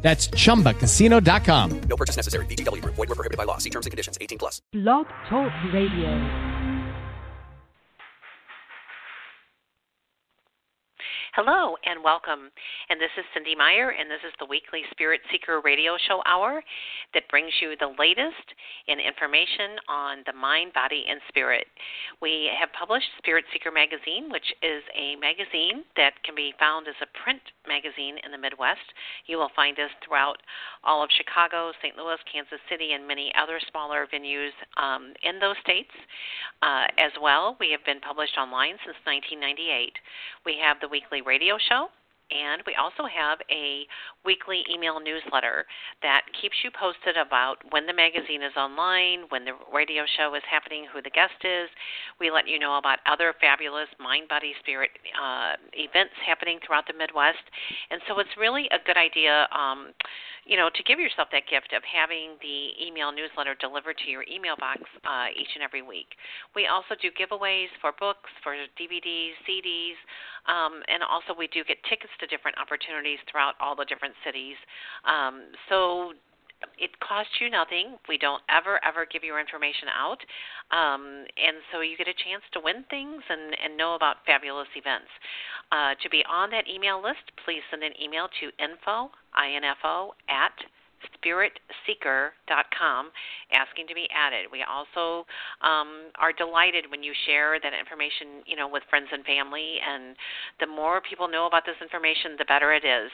That's chumbacasino.com. No purchase necessary. VGW Group. Void were prohibited by law. See terms and conditions. 18 plus. Blog Talk Radio. Hello and welcome. And this is Cynde Meyer, and this is the weekly Spirit Seeker radio show hour that brings you the latest in information on the mind, body, and spirit. We have published Spirit Seeker magazine, which is a magazine that can be found as a print magazine in the Midwest. You will find us throughout all of Chicago, St. Louis, Kansas City, and many other smaller venues um, in those states. Uh, as well, we have been published online since 1998. We have the weekly radio show. And we also have a weekly email newsletter that keeps you posted about when the magazine is online, when the radio show is happening, who the guest is. We let you know about other fabulous mind, body, spirit uh, events happening throughout the Midwest. And so it's really a good idea. Um, you know, to give yourself that gift of having the email newsletter delivered to your email box uh, each and every week. We also do giveaways for books, for DVDs, CDs, um, and also we do get tickets to different opportunities throughout all the different cities. Um, so it costs you nothing. We don't ever ever give your information out, um, and so you get a chance to win things and and know about fabulous events. Uh, to be on that email list, please send an email to info info at spiritseeker.com asking to be added. We also um, are delighted when you share that information, you know, with friends and family. And the more people know about this information, the better it is.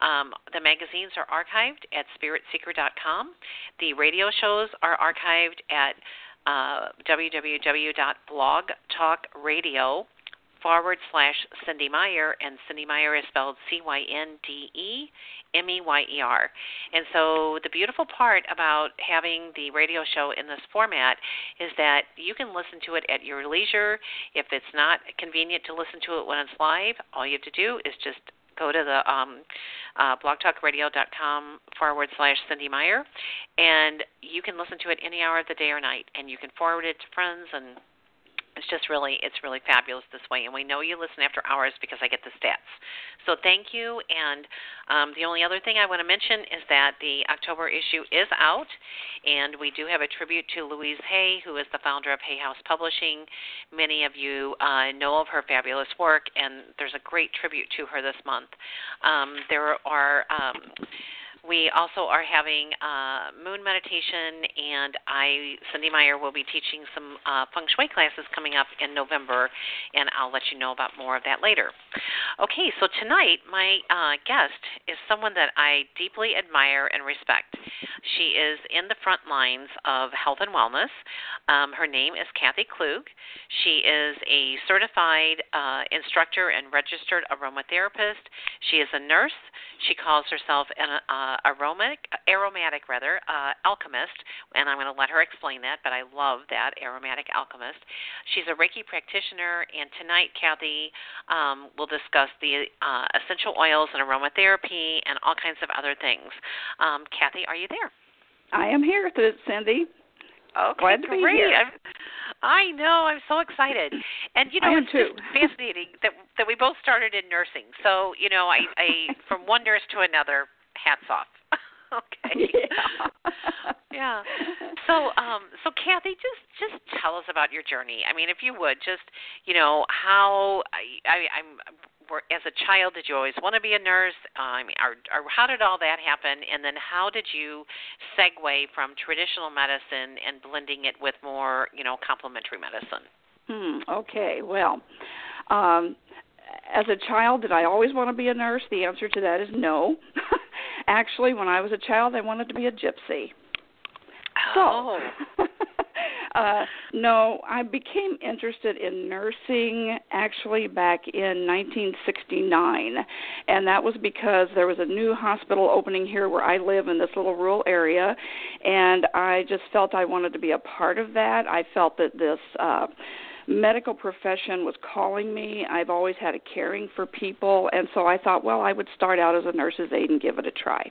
Um, the magazines are archived at spiritseeker.com. The radio shows are archived at uh, www.blogtalkradio.com forward slash Cynde Meyer, and Cynde Meyer is spelled C Y N D E M E Y E R. And so the beautiful part about having the radio show in this format is that you can listen to it at your leisure. If it's not convenient to listen to it when it's live, all you have to do is just go to the um, uh, blogtalkradio.com forward slash Cynde Meyer, and you can listen to it any hour of the day or night, and you can forward it to friends and it's just really it's really fabulous this way and we know you listen after hours because i get the stats. So thank you and um, the only other thing i want to mention is that the october issue is out and we do have a tribute to louise hay who is the founder of hay house publishing. Many of you uh, know of her fabulous work and there's a great tribute to her this month. Um, there are um, we also are having uh, moon meditation, and I, Cynde Meyer, will be teaching some uh, feng shui classes coming up in November, and I'll let you know about more of that later. Okay, so tonight my uh, guest is someone that I deeply admire and respect. She is in the front lines of health and wellness. Um, her name is Kathy Klug. She is a certified uh, instructor and registered aromatherapist. She is a nurse. She calls herself an uh, aromatic, aromatic rather, uh, alchemist, and I'm going to let her explain that. But I love that aromatic alchemist. She's a Reiki practitioner, and tonight Kathy um, will discuss the uh, essential oils and aromatherapy and all kinds of other things. Um, Kathy, are you there? I am here, Cynde. Okay, Glad to great. be here. I'm, I know. I'm so excited, and you know, it's too. just fascinating that that we both started in nursing. So you know, I, I from one nurse to another, hats off. okay. Yeah. yeah. So, um, so Kathy, just just tell us about your journey. I mean, if you would, just you know, how I, I I'm were, as a child, did you always want to be a nurse? I mean, or, or how did all that happen? And then how did you segue from traditional medicine and blending it with more, you know, complementary medicine? Hmm. Okay. Well, um, as a child, did I always want to be a nurse? The answer to that is no. Actually, when I was a child, I wanted to be a gypsy. Oh. So, uh, no, I became interested in nursing actually back in 1969, and that was because there was a new hospital opening here where I live in this little rural area, and I just felt I wanted to be a part of that. I felt that this. Uh, medical profession was calling me. I've always had a caring for people, and so I thought, well, I would start out as a nurse's aide and give it a try.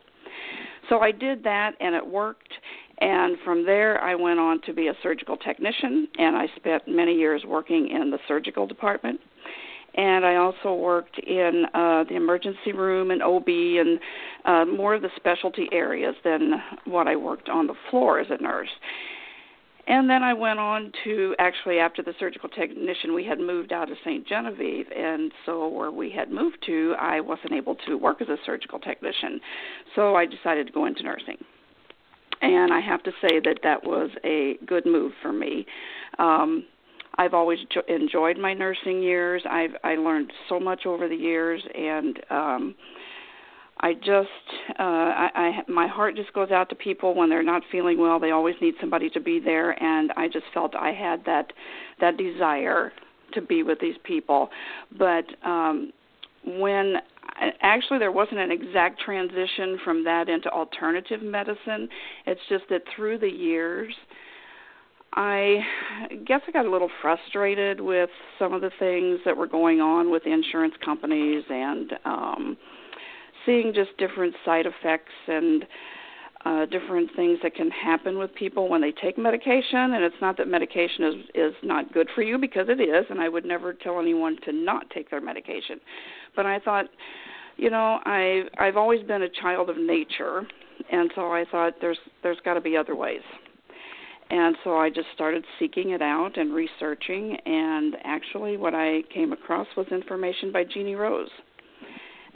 So I did that, and it worked. And from there, I went on to be a surgical technician, and I spent many years working in the surgical department. And I also worked in uh, the emergency room and OB and uh, more of the specialty areas than what I worked on the floor as a nurse. And then I went on to actually, after the surgical technician, we had moved out of St. Genevieve, and so where we had moved to, I wasn't able to work as a surgical technician. So I decided to go into nursing. And I have to say that that was a good move for me. Um, I've always jo- enjoyed my nursing years. I've I learned so much over the years, and um, I just uh I, I my heart just goes out to people when they're not feeling well. They always need somebody to be there and I just felt I had that that desire to be with these people. But um when actually there wasn't an exact transition from that into alternative medicine. It's just that through the years I guess I got a little frustrated with some of the things that were going on with insurance companies and um seeing just different side effects and uh, different things that can happen with people when they take medication. And it's not that medication is is not good for you because it is, and I would never tell anyone to not take their medication. But I thought, you know, I I've always been a child of nature, and so I thought there's there's got to be other ways. And so I just started seeking it out and researching, and actually, what I came across was information by Jeannie Rose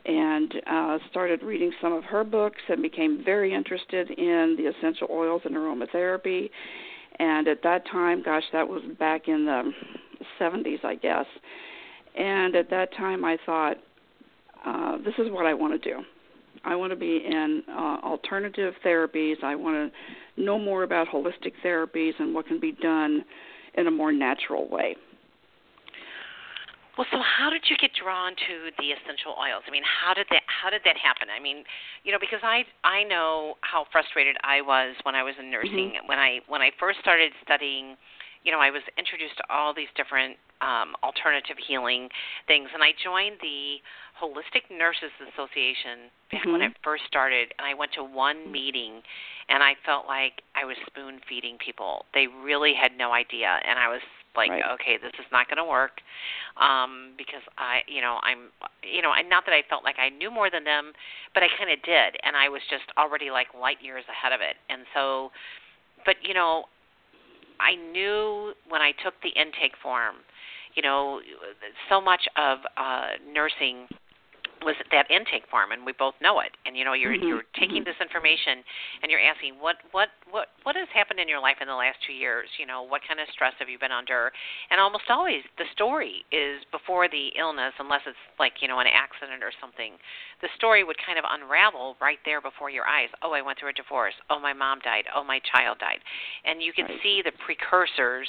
and uh, started reading some of her books and became very interested in the essential oils and aromatherapy. And at that time, gosh, that was back in the 70s, I guess. And at that time, I thought, uh, this is what I want to do. I want to be in uh, alternative therapies. I want to know more about holistic therapies and what can be done in a more natural way. Well, so how did you get drawn to the essential oils? I mean, how did that how did that happen? I mean, you know, because I I know how frustrated I was when I was in nursing mm-hmm. when I when I first started studying you know, I was introduced to all these different um, alternative healing things, and I joined the Holistic Nurses Association back mm-hmm. when it first started. And I went to one meeting, and I felt like I was spoon feeding people. They really had no idea, and I was like right. okay this is not going to work um because i you know i'm you know and not that i felt like i knew more than them but i kind of did and i was just already like light years ahead of it and so but you know i knew when i took the intake form you know so much of uh nursing was that intake form and we both know it. And you know you're mm-hmm. you're taking mm-hmm. this information and you're asking what what what what has happened in your life in the last 2 years? You know what kind of stress have you been under? And almost always the story is before the illness unless it's like you know an accident or something the story would kind of unravel right there before your eyes. Oh i went through a divorce. Oh my mom died. Oh my child died. And you can right. see the precursors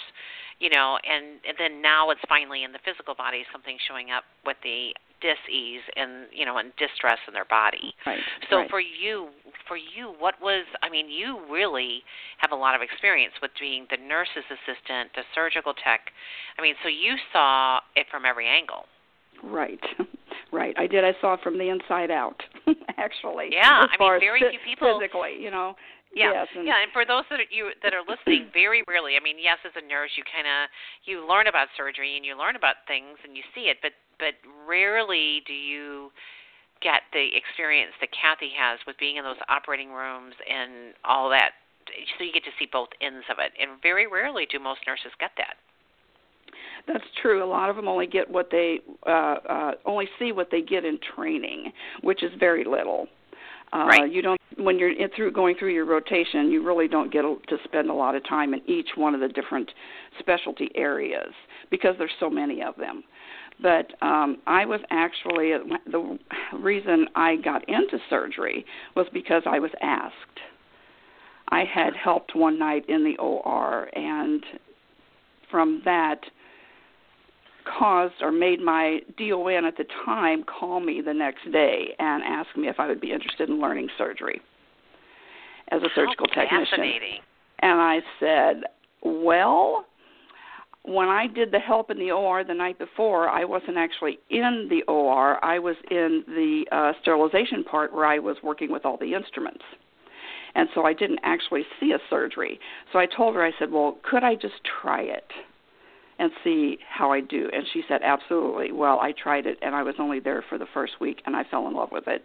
you know and, and then now it's finally in the physical body something showing up with the dis-ease and you know and distress in their body. Right. So right. for you, for you, what was? I mean, you really have a lot of experience with being the nurse's assistant, the surgical tech. I mean, so you saw it from every angle. Right. Right. I did. I saw it from the inside out, actually. Yeah. I mean, very few people physically, you know. Yeah, yes, and, yeah, and for those that are you that are listening, very rarely. I mean, yes, as a nurse, you kind of you learn about surgery and you learn about things and you see it, but but rarely do you get the experience that Kathy has with being in those operating rooms and all that. So you get to see both ends of it, and very rarely do most nurses get that. That's true. A lot of them only get what they uh, uh, only see what they get in training, which is very little. Uh, right. You don't when you're in through going through your rotation, you really don't get to spend a lot of time in each one of the different specialty areas because there's so many of them. But um, I was actually the reason I got into surgery was because I was asked. I had helped one night in the OR, and from that caused or made my DON at the time call me the next day and ask me if I would be interested in learning surgery as a surgical How technician. And I said, Well, when I did the help in the OR the night before, I wasn't actually in the OR. I was in the uh, sterilization part where I was working with all the instruments. And so I didn't actually see a surgery. So I told her, I said, Well, could I just try it and see how I do? And she said, Absolutely. Well, I tried it, and I was only there for the first week, and I fell in love with it.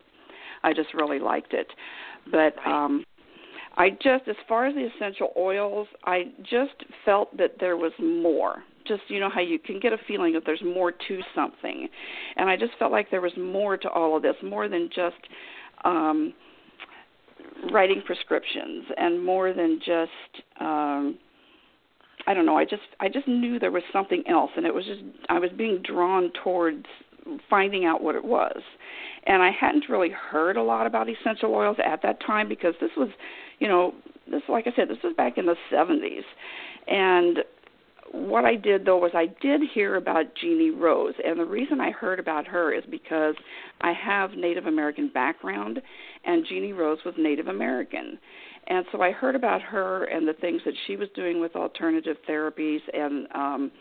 I just really liked it. But um I just, as far as the essential oils, I just felt that there was more. Just, you know, how you can get a feeling that there's more to something. And I just felt like there was more to all of this, more than just um, writing prescriptions and more than just. Um, I don't know. I just I just knew there was something else, and it was just I was being drawn towards finding out what it was. And I hadn't really heard a lot about essential oils at that time because this was you know, this like I said, this was back in the 70s. And what I did though was I did hear about Jeannie Rose, and the reason I heard about her is because I have Native American background, and Jeannie Rose was Native American, and so I heard about her and the things that she was doing with alternative therapies, and um,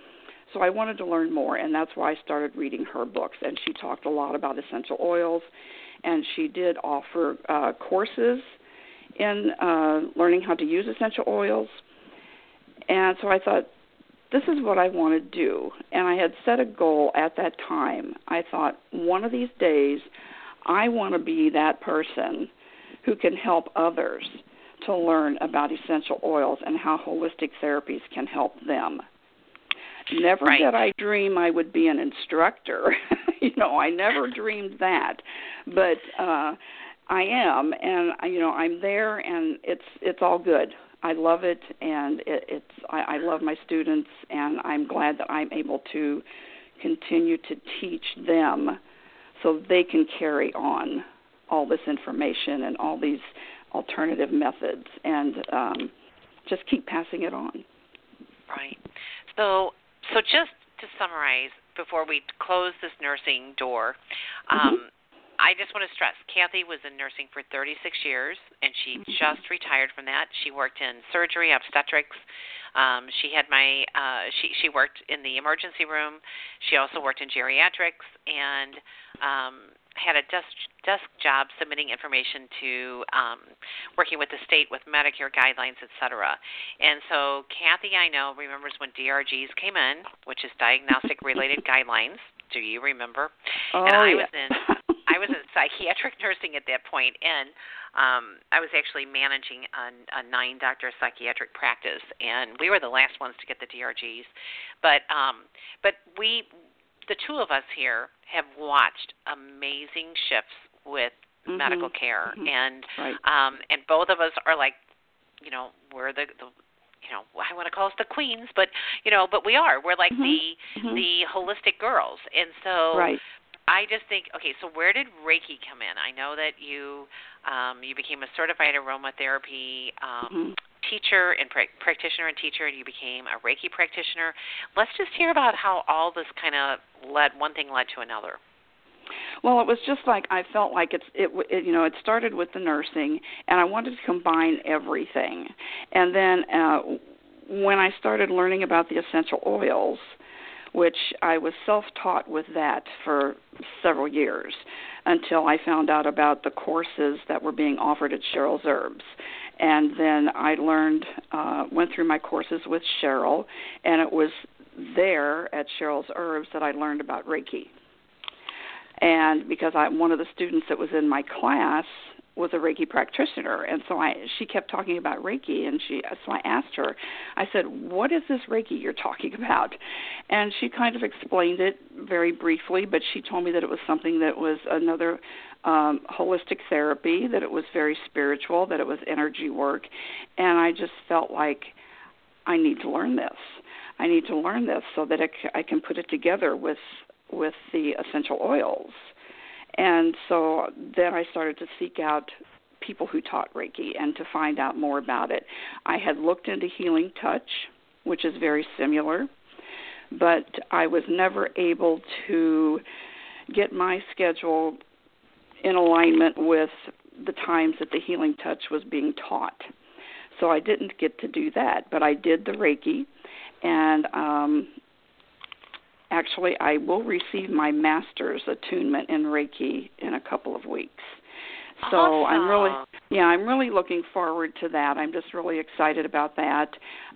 so I wanted to learn more, and that's why I started reading her books. And she talked a lot about essential oils, and she did offer uh, courses in uh, learning how to use essential oils. And so I thought, this is what I want to do. And I had set a goal at that time. I thought, one of these days, I want to be that person who can help others to learn about essential oils and how holistic therapies can help them. Never right. did I dream I would be an instructor. you know, I never dreamed that. But uh I am, and you know I'm there, and it's it's all good. I love it, and it, it's I, I love my students, and I'm glad that I'm able to continue to teach them, so they can carry on all this information and all these alternative methods, and um, just keep passing it on. Right. So so just to summarize before we close this nursing door. Mm-hmm. I just want to stress Kathy was in nursing for 36 years, and she Mm-hmm. just retired from that. She worked in surgery, obstetrics. Um, she had my uh, she she worked in the emergency room. She also worked in geriatrics and um, had a desk desk job submitting information to um, working with the state with Medicare guidelines, et cetera. And so Kathy, I know, remembers when DRGs came in, which is diagnostic related guidelines. Do you remember? Oh, and I yeah. was in I was in psychiatric nursing at that point, and um, I was actually managing a, a nine doctor psychiatric practice, and we were the last ones to get the DRGs. But um, but we, the two of us here, have watched amazing shifts with Mhm. medical care, Mhm. and Right. um, and both of us are like, you know, we're the, the you know, I want to call us the queens, but you know, but we are. We're like Mhm. the Mhm. the holistic girls, and so right. I just think, okay, so where did Reiki come in? I know that you um, you became a certified aromatherapy um, Mhm. teacher and pra- practitioner and teacher, and you became a Reiki practitioner. Let's just hear about how all this kind of led one thing led to another. Well, it was just like I felt like it's it, w- it you know it started with the nursing, and I wanted to combine everything. And then uh, when I started learning about the essential oils, which I was self-taught with that for several years, until I found out about the courses that were being offered at Cheryl's Herbs. And then I learned, uh, went through my courses with Cheryl, and it was there at Cheryl's Herbs that I learned about Reiki and because I'm one of the students that was in my class was a Reiki practitioner, and so I she kept talking about Reiki, and she so I asked her, I said, "What is this Reiki you're talking about?" And she kind of explained it very briefly, but she told me that it was something that was another um, holistic therapy, that it was very spiritual, that it was energy work, and I just felt like I need to learn this. I need to learn this so that I, can put it together with with the essential oils. And so then I started to seek out people who taught Reiki and to find out more about it. I had looked into Healing Touch, which is very similar, but I was never able to get my schedule in alignment with the times that the Healing Touch was being taught. So I didn't get to do that, but I did the Reiki, and um, actually, I will receive my master's attunement in Reiki in a couple of weeks. So awesome. I'm really, yeah, I'm really looking forward to that. I'm just really excited about that.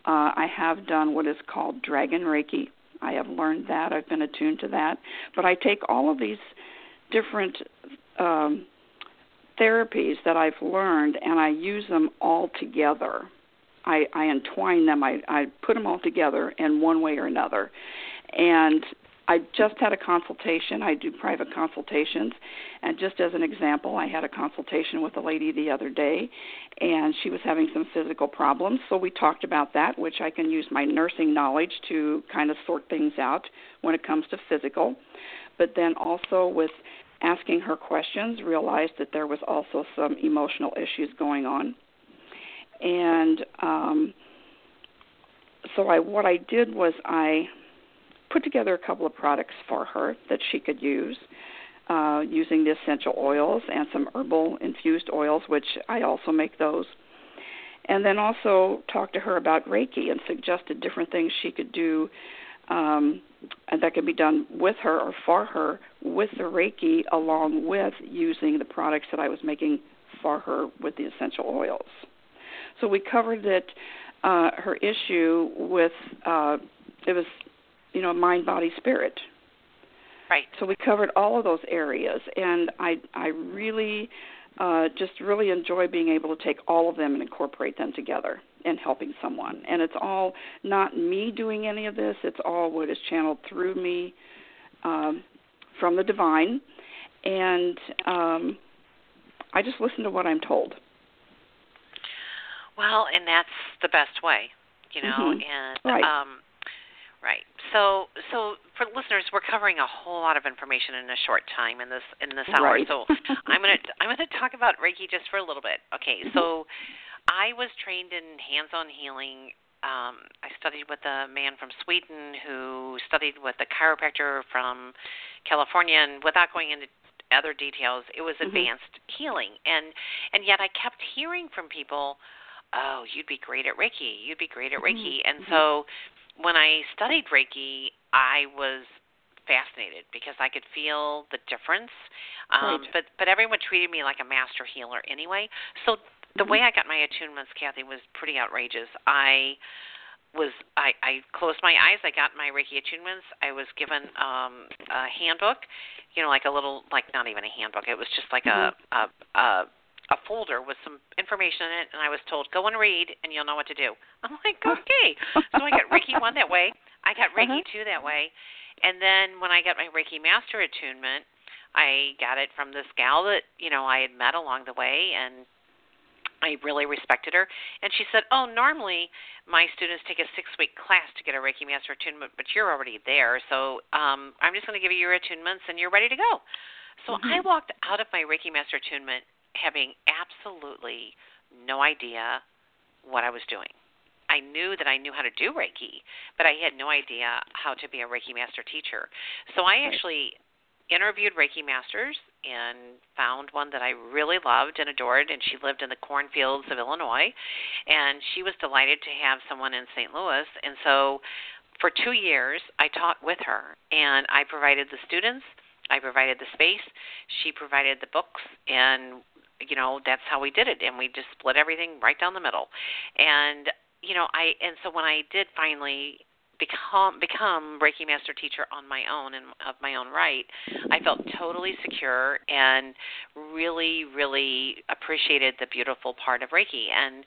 Uh, I have done what is called Dragon Reiki. I have learned that. I've been attuned to that. But I take all of these different um, therapies that I've learned and I use them all together. I, I entwine them. I, I put them all together in one way or another. And I just had a consultation. I do private consultations. And just as an example, I had a consultation with a lady the other day, and she was having some physical problems. So we talked about that, which I can use my nursing knowledge to kind of sort things out when it comes to physical. But then also with asking her questions, realized that there was also some emotional issues going on. And um, so I, what I did was I put together a couple of products for her that she could use. Uh, using the essential oils and some herbal infused oils, which I also make those. And then also talked to her about Reiki and suggested different things she could do um, and that could be done with her or for her with the Reiki, along with using the products that I was making for her with the essential oils. So we covered it, uh, her issue with uh, it was you know, mind, body, spirit. Right. So we covered all of those areas, and I I really uh, just really enjoy being able to take all of them and incorporate them together and helping someone. And it's all not me doing any of this; it's all what is channeled through me um, from the divine, and um, I just listen to what I'm told. Well, and that's the best way, you know. Mhm. And Right. um, Right. So, so for listeners, we're covering a whole lot of information in a short time in this in this hour. Right. So, I'm gonna I'm gonna talk about Reiki just for a little bit. Okay. Mm-hmm. So, I was trained in hands-on healing. Um, I studied with a man from Sweden who studied with a chiropractor from California, and without going into other details, it was Mhm. advanced healing. And and yet I kept hearing from people, "Oh, you'd be great at Reiki. You'd be great at Reiki." And so when I studied Reiki, I was fascinated because I could feel the difference. Um, Right. But but everyone treated me like a master healer anyway. So the way I got my attunements, Kathy, was pretty outrageous. I was I, I closed my eyes. I got my Reiki attunements. I was given um, a handbook, you know, like a little like not even a handbook. It was just like a, a a a folder with some information in it, and I was told go and read, and you'll know what to do. I'm like, okay. so I got Reiki one that way. I got Reiki Uh-huh. two that way, and then when I got my Reiki master attunement, I got it from this gal that you know I had met along the way, and I really respected her. And she said, "Oh, normally my students take a six-week class to get a Reiki Master attunement, but you're already there, so um, I'm just going to give you your attunements, and you're ready to go." So I walked out of my Reiki Master attunement having absolutely no idea what I was doing. I knew that I knew how to do Reiki, but I had no idea how to be a Reiki Master teacher. So I actually interviewed Reiki Masters and found one that I really loved and adored, and she lived in the cornfields of Illinois, and she was delighted to have someone in St. Louis, and so for two years I taught with her, and I provided the students, I provided the space, she provided the books, and you know that's how we did it, and we just split everything right down the middle, and you know I and so when I did finally become become Reiki master teacher on my own and of my own right, I felt totally secure and really really appreciated the beautiful part of Reiki. And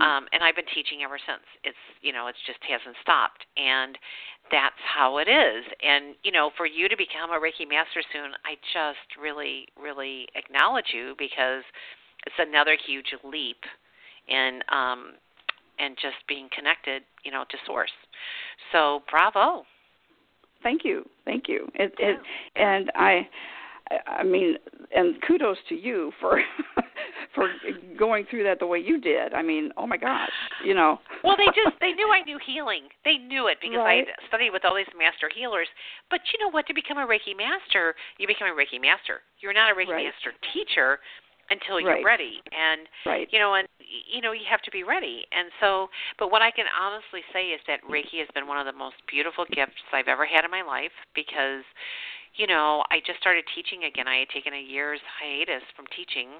um and I've been teaching ever since. It's you know, it's just hasn't stopped. And that's how it is. And you know, for you to become a Reiki master soon, I just really really acknowledge you because it's another huge leap in um and just being connected, you know, to source. So, bravo. Thank you, thank you. It, it, and I, I mean, and kudos to you for for going through that the way you did. I mean, oh my gosh, you know. well, they just they knew I knew healing. They knew it because right. I studied with all these master healers. But you know what? To become a Reiki master, you become a Reiki master. You're not a Reiki right. master teacher until you're right. ready and right. you know and you know you have to be ready and so but what i can honestly say is that reiki has been one of the most beautiful gifts i've ever had in my life because you know i just started teaching again i had taken a year's hiatus from teaching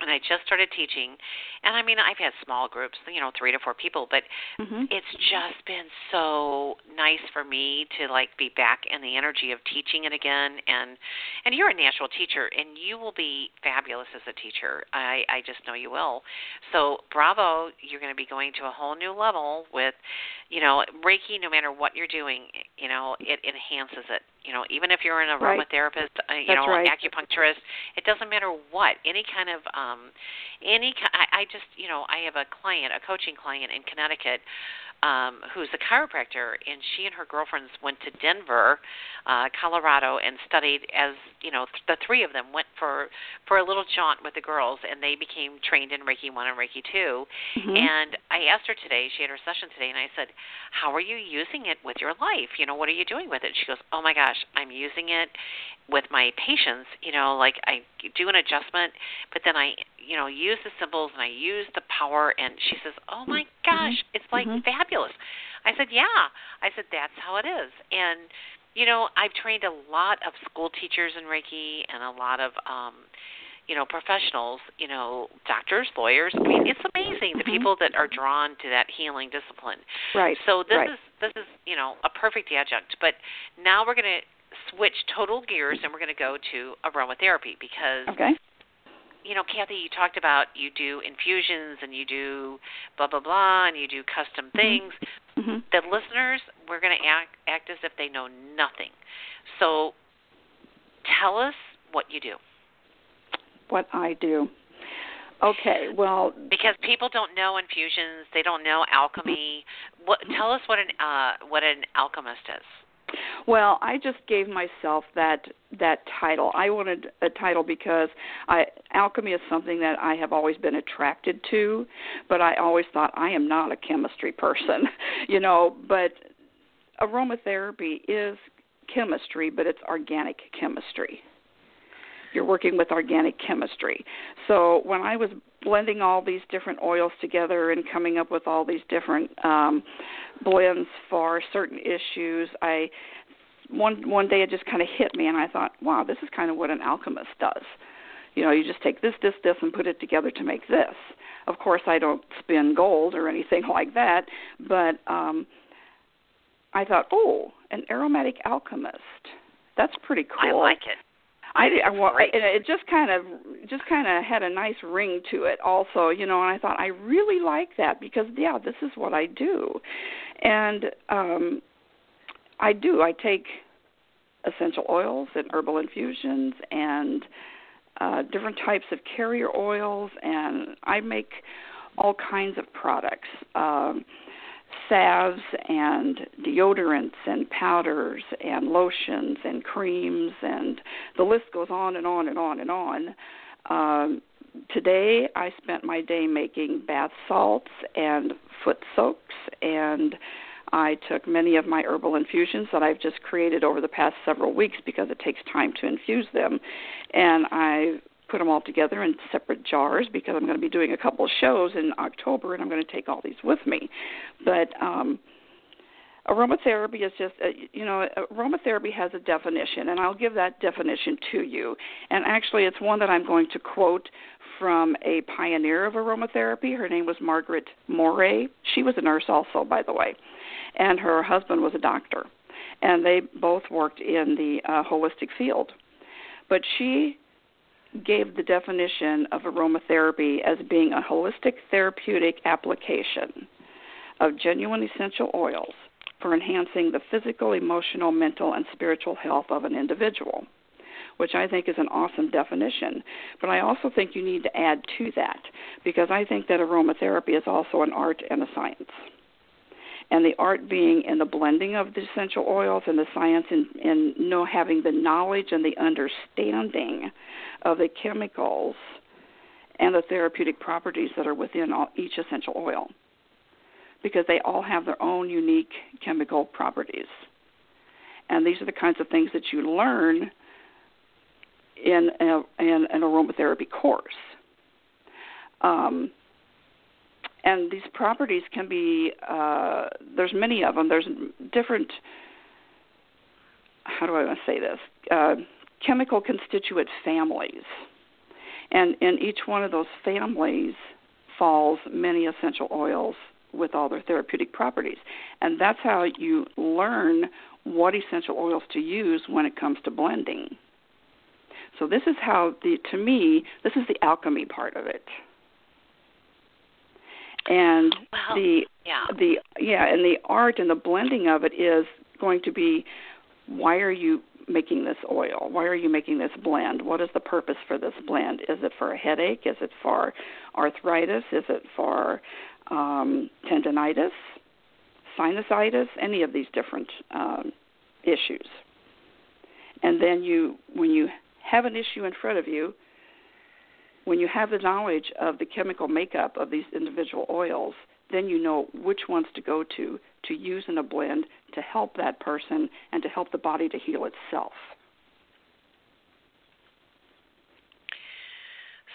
and I just started teaching. And I mean, I've had small groups, you know, three to four people, but mm-hmm. it's just been so nice for me to like be back in the energy of teaching it again. And and you're a natural teacher, and you will be fabulous as a teacher. I I just know you will. So bravo, you're going to be going to a whole new level with, you know, Reiki. No matter what you're doing, you know, it enhances it. You know, even if you're an aromatherapist, right. uh, you That's know, right. acupuncturist, it doesn't matter what. Any kind of um any I, I just you know I have a client, a coaching client in Connecticut, um, who's a chiropractor, and she and her girlfriends went to Denver, uh, Colorado, and studied as you know th- the three of them went for for a little jaunt with the girls, and they became trained in Reiki one and Reiki 2 mm-hmm. And I asked her today, she had her session today, and I said, "How are you using it with your life? You know, what are you doing with it?" She goes, "Oh my gosh, I'm using it with my patients. You know, like I do an adjustment, but then I you know use the symbols and I use the power and she says, "Oh my gosh, mm-hmm. it's like mm-hmm. fabulous." I said, "Yeah." I said, "That's how it is." And you know, I've trained a lot of school teachers in Reiki and a lot of um you know professionals you know doctors lawyers i mean it's amazing the mm-hmm. people that are drawn to that healing discipline right so this right. is this is you know a perfect adjunct but now we're going to switch total gears and we're going to go to aromatherapy because okay you know, Kathy, you talked about you do infusions and you do blah blah blah and you do custom things. Mm-hmm. The listeners, we're going to act act as if they know nothing. So, tell us what you do. What I do. Okay, well, because people don't know infusions, they don't know alchemy. What tell us what an uh, what an alchemist is. Well, I just gave myself that that title. I wanted a title because I alchemy is something that I have always been attracted to, but I always thought I am not a chemistry person, you know, but aromatherapy is chemistry, but it's organic chemistry. You're working with organic chemistry. So when I was blending all these different oils together and coming up with all these different um, blends for certain issues, I one one day it just kind of hit me, and I thought, wow, this is kind of what an alchemist does. You know, you just take this, this, this, and put it together to make this. Of course, I don't spin gold or anything like that, but um, I thought, oh, an aromatic alchemist. That's pretty cool. I like it. I, I well, it, it just kind of just kind of had a nice ring to it also, you know, and I thought I really like that because yeah, this is what I do. And um I do. I take essential oils and herbal infusions and uh different types of carrier oils and I make all kinds of products. Um salves and deodorants and powders and lotions and creams and the list goes on and on and on and on. Um, today I spent my day making bath salts and foot soaks and I took many of my herbal infusions that I've just created over the past several weeks because it takes time to infuse them and I put them all together in separate jars because I'm going to be doing a couple of shows in October and I'm going to take all these with me. But um aromatherapy is just uh, you know aromatherapy has a definition and I'll give that definition to you. And actually it's one that I'm going to quote from a pioneer of aromatherapy. Her name was Margaret Maury. She was a nurse also by the way. And her husband was a doctor. And they both worked in the uh, holistic field. But she gave the definition of aromatherapy as being a holistic therapeutic application of genuine essential oils for enhancing the physical, emotional, mental, and spiritual health of an individual, which I think is an awesome definition. But I also think you need to add to that because I think that aromatherapy is also an art and a science and the art being in the blending of the essential oils and the science in, in know having the knowledge and the understanding of the chemicals and the therapeutic properties that are within all, each essential oil because they all have their own unique chemical properties. And these are the kinds of things that you learn in, a, in an aromatherapy course. Um, and these properties can be uh, there's many of them. There's different. How do I want to say this? Uh, chemical constituent families, and in each one of those families falls many essential oils with all their therapeutic properties, and that's how you learn what essential oils to use when it comes to blending. So this is how the to me this is the alchemy part of it and well, the yeah. the yeah and the art and the blending of it is going to be why are you making this oil? Why are you making this blend? What is the purpose for this blend? Is it for a headache? Is it for arthritis? Is it for um, tendonitis sinusitis? Any of these different um, issues. And then you when you have an issue in front of you when you have the knowledge of the chemical makeup of these individual oils, then you know which ones to go to to use in a blend to help that person and to help the body to heal itself.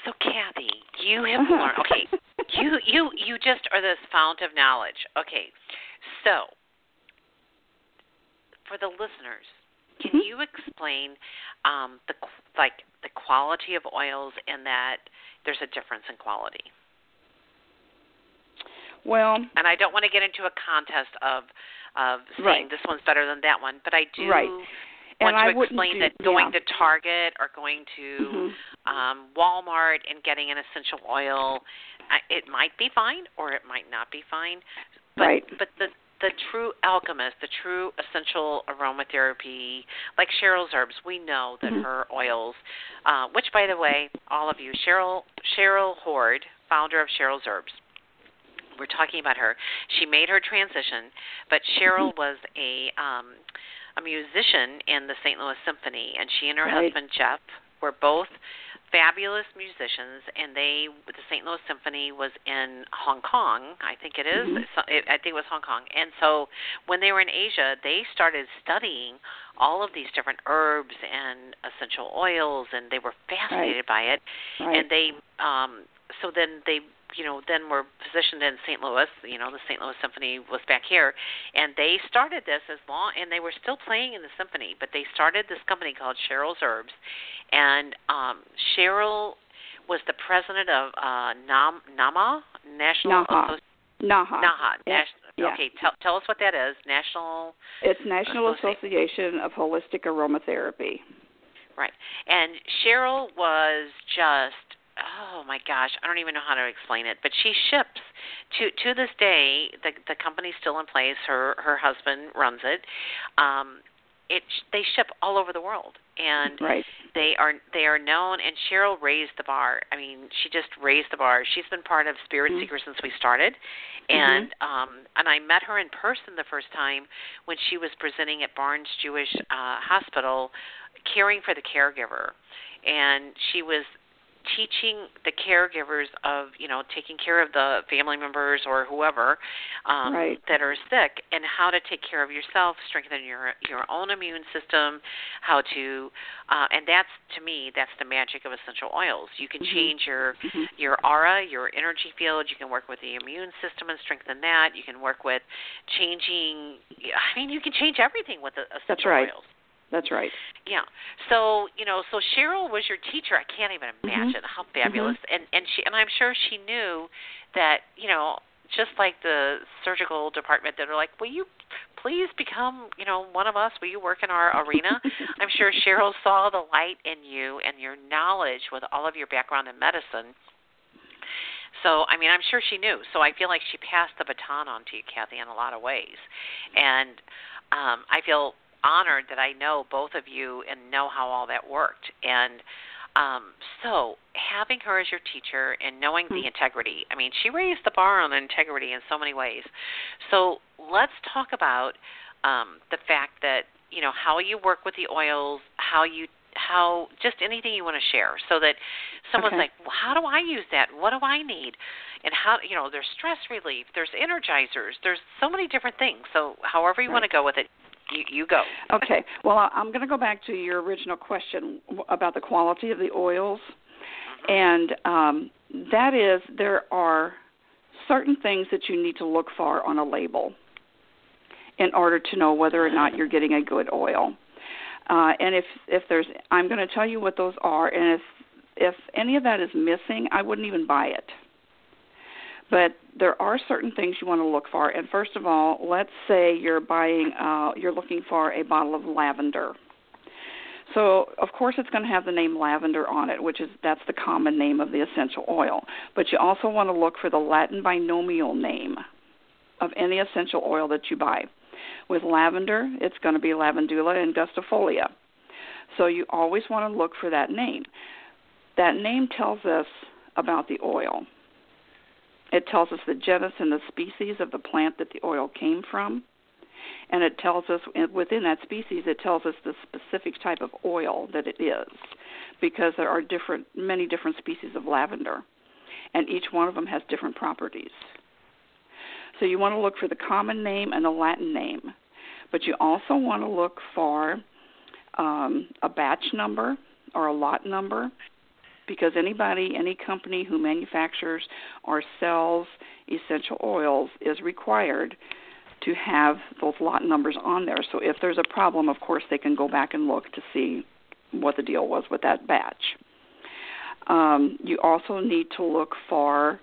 So Kathy, you have Uh-huh. learned. Okay, you you you just are this fount of knowledge. Okay, so for the listeners, can Mhm. you explain um, the like the quality of oils and that there's a difference in quality? Well, And I don't want to get into a contest of of saying Right. this one's better than that one, but I do Right. want and to I explain do, that going yeah. to Target or going to Mhm. um, Walmart and getting an essential oil, it might be fine or it might not be fine. But Right. but the the true alchemist, the true essential aromatherapy, like Cheryl's herbs, we know that Mhm. her oils, uh, which by the way, all of you, Cheryl Cheryl Hoard, founder of Cheryl's Herbs. We're talking about her. She made her transition, but Cheryl Mm-hmm. was a um a musician in the St. Louis Symphony and she and her Right. husband Jeff were both fabulous musicians and they the St. Louis Symphony was in Hong Kong, I think it is. Mhm. It, I think it was Hong Kong. And so when they were in Asia, they started studying all of these different herbs and essential oils and they were fascinated by it right. and they um so then they you know then we were positioned in St. Louis you know the St. Louis Symphony was back here and they started this as long and they were still playing in the symphony but they started this company called Cheryl's Herbs and um Cheryl was the president of uh Nam Nama National Naha. Associ- Naha. Naha Yeah. Nas- Yeah. okay tell tell us what that is National It's National Associ- Association of Holistic Aromatherapy. Right. And Cheryl was just oh my gosh, I don't even know how to explain it, but she ships to to this day the the company's still in place. Her her husband runs it. Um it they ship all over the world and Right. they are they are known and Cheryl raised the bar. I mean, she just raised the bar. She's been part of Spirit Mhm. Seeker since we started. And um and I met her in person the first time when she was presenting at Barnes Jewish uh Hospital caring for the caregiver. And she was teaching the caregivers of you know taking care of the family members or whoever um Right. that are sick and how to take care of yourself strengthen your your own immune system how to uh and that's to me that's the magic of essential oils you can Mhm. change your Mhm. your aura your energy field you can work with the immune system and strengthen that you can work with changing i mean you can change everything with the essential right. oils That's right. yeah. So you know, so Cheryl was your teacher. I can't even Mm-hmm. imagine how fabulous. And and she and I'm sure she knew that you know, just like the surgical department that are like, will you please become you know one of us? Will you work in our arena? I'm sure Cheryl saw the light in you and your knowledge with all of your background in medicine. So, I mean, I'm sure she knew. So I feel like she passed the baton on to you, Kathy, in a lot of ways. And um, I feel honored that I know both of you and know how all that worked. And um, so, having her as your teacher and knowing the integrity, I mean, she raised the bar on integrity in so many ways. So, let's talk about um, the fact that, you know, how you work with the oils, how you how just anything you want to share so that someone's Okay. like, well, how do I use that? What do I need? And how you know, there's stress relief, there's energizers, there's so many different things. So however you want to go with it, you you go. Okay. Well, I'm going to go back to your original question about the quality of the oils, and um, that is there are certain things that you need to look for on a label in order to know whether or not you're getting a good oil. Uh, and if if there's, I'm going to tell you what those are, and if if any of that is missing, I wouldn't even buy it. But there are certain things you want to look for. And first of all, let's say you're buying, uh, you're looking for a bottle of lavender. So of course it's going to have the name lavender on it, which is that's the common name of the essential oil. But you also want to look for the Latin binomial name of any essential oil that you buy. With lavender, it's going to be lavandula angustifolia. So you always want to look for that name. That name tells us about the oil. It tells us the genus and the species of the plant that the oil came from. And it tells us within that species, it tells us the specific type of oil that it is, because there are different, many different species of lavender, and each one of them has different properties. So you want to look for the common name and the Latin name, but you also want to look for um, a batch number or a lot number because anybody, any company who manufactures or sells essential oils is required to have those lot numbers on there. So if there's a problem, of course, they can go back and look to see what the deal was with that batch. Um, you also need to look for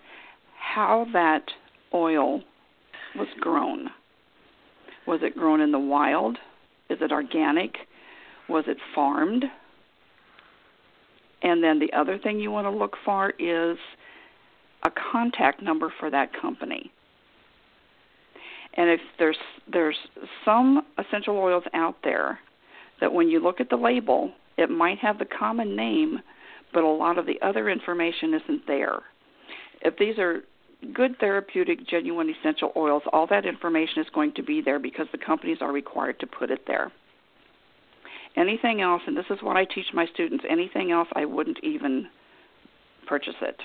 how that oil was grown. Was it grown in the wild? Is it organic? Was it farmed? And then the other thing you want to look for is a contact number for that company. And if there's there's some essential oils out there that when you look at the label, it might have the common name, but a lot of the other information isn't there. If these are good therapeutic genuine essential oils, all that information is going to be there because the companies are required to put it there. Anything else, and this is what I teach my students, anything else I wouldn't even purchase it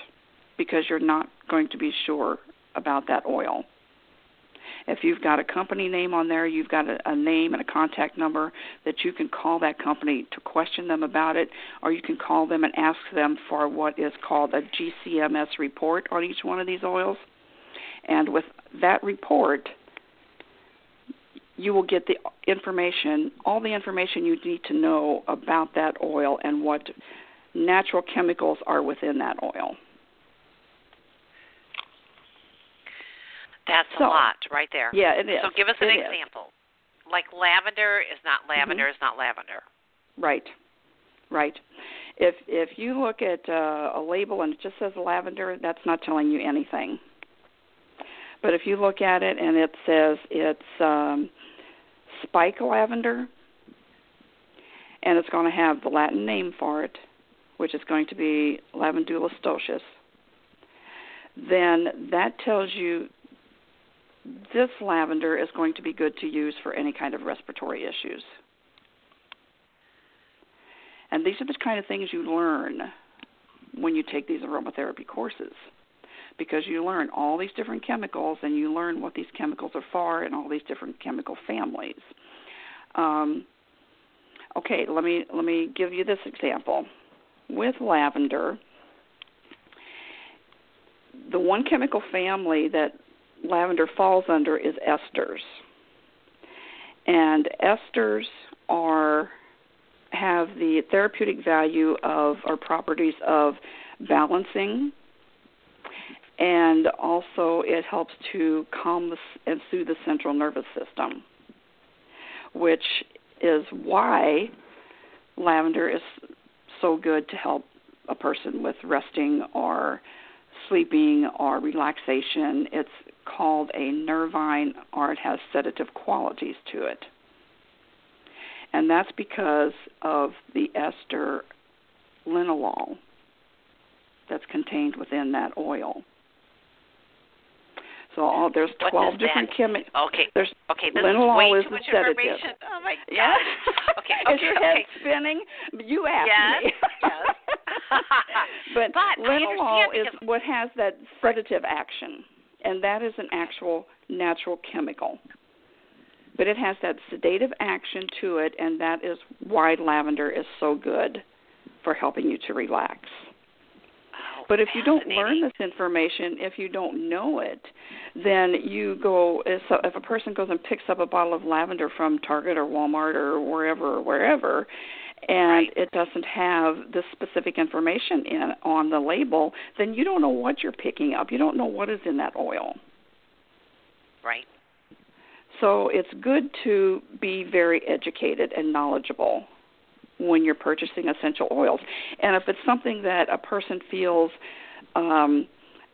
because you're not going to be sure about that oil. If you've got a company name on there, you've got a, a name and a contact number that you can call that company to question them about it, or you can call them and ask them for what is called a GCMS report on each one of these oils. And with that report, you will get the information, all the information you need to know about that oil and what natural chemicals are within that oil. That's So- a lot right there. Yeah, it is. So give us an It is. example. Like lavender is not lavender Mm-hmm. is not lavender. Right, right. If if you look at uh, a label and it just says lavender, that's not telling you anything. But if you look at it and it says it's um, spike lavender, and it's going to have the Latin name for it, which is going to be Lavandula stoechas, then that tells you this lavender is going to be good to use for any kind of respiratory issues. And these are the kind of things you learn when you take these aromatherapy courses because you learn all these different chemicals and you learn what these chemicals are for and all these different chemical families. Um, okay, let me let me give you this example. With lavender, the one chemical family that lavender falls under is esters. And esters are have the therapeutic value of or properties of balancing and also it helps to calm the, and soothe the central nervous system which is why lavender is so good to help a person with resting or sleeping or relaxation it's called a nervine or it has sedative qualities to it and that's because of the ester linalool that's contained within that oil. So all, there's 12 different that- chemi- Okay. There's Okay, this linalool is way is too the much sedative. information. Oh my god. Yeah. Okay, Is okay, your head okay. spinning? You asked Yes, me. yes. but, But linalool is what has that sedative action, and that is an actual natural chemical. But it has that sedative action to it, and that is why lavender is so good for helping you to relax. But if you don't learn this information, if you don't know it, then you go. If if a person goes and picks up a bottle of lavender from Target or Walmart or wherever, or wherever, and Right. it doesn't have the specific information in on the label, then you don't know what you're picking up. You don't know what is in that oil. Right. So it's good to be very educated and knowledgeable when you're purchasing essential oils. And if it's something that a person feels um,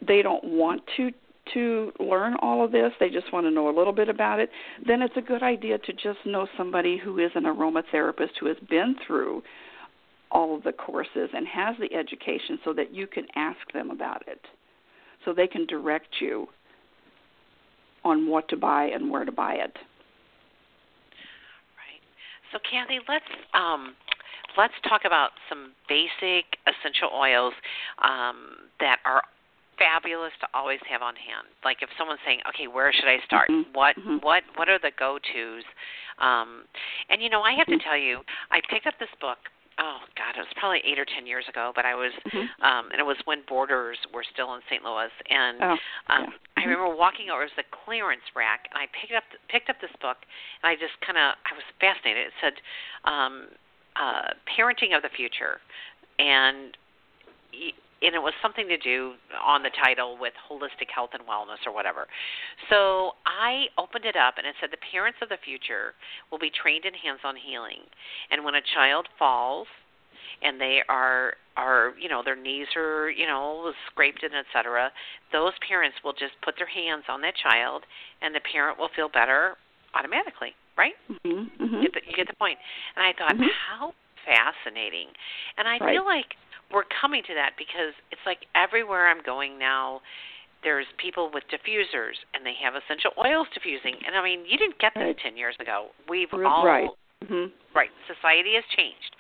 they don't want to to learn all of this, they just want to know a little bit about it, then it's a good idea to just know somebody who is an aromatherapist who has been through all of the courses and has the education so that you can ask them about it. So they can direct you on what to buy and where to buy it. Right. So Kathy, let's um let's talk about some basic essential oils um that are fabulous to always have on hand. Like if someone's saying, "Okay, where should I start? Mhm. What Mhm. what what are the go-tos?" Um and you know, I have to Mhm. tell you, I picked up this book Oh God, it was probably eight or ten years ago, but I was, Mhm. um, and it was when Borders were still in St. Louis, and Oh, um, yeah. I remember walking over. Was a clearance rack, and I picked up picked up this book, and I just kind of I was fascinated. It said, um, uh, "Parenting of the Future," and and it was something to do on the title with holistic health and wellness or whatever. So I opened it up, and it said the parents of the future will be trained in hands-on healing, and when a child falls and they are are you know their knees are you know scraped and etc those parents will just put their hands on that child and the parent will feel better automatically right Mhm. you, Mhm. get the, you get the point and i thought Mhm. how fascinating and i Right. feel like we're coming to that because it's like everywhere i'm going now there's people with diffusers and they have essential oils diffusing and i mean you didn't get this Right. 10 years ago we've all right. Mhm. Right. Society has changed.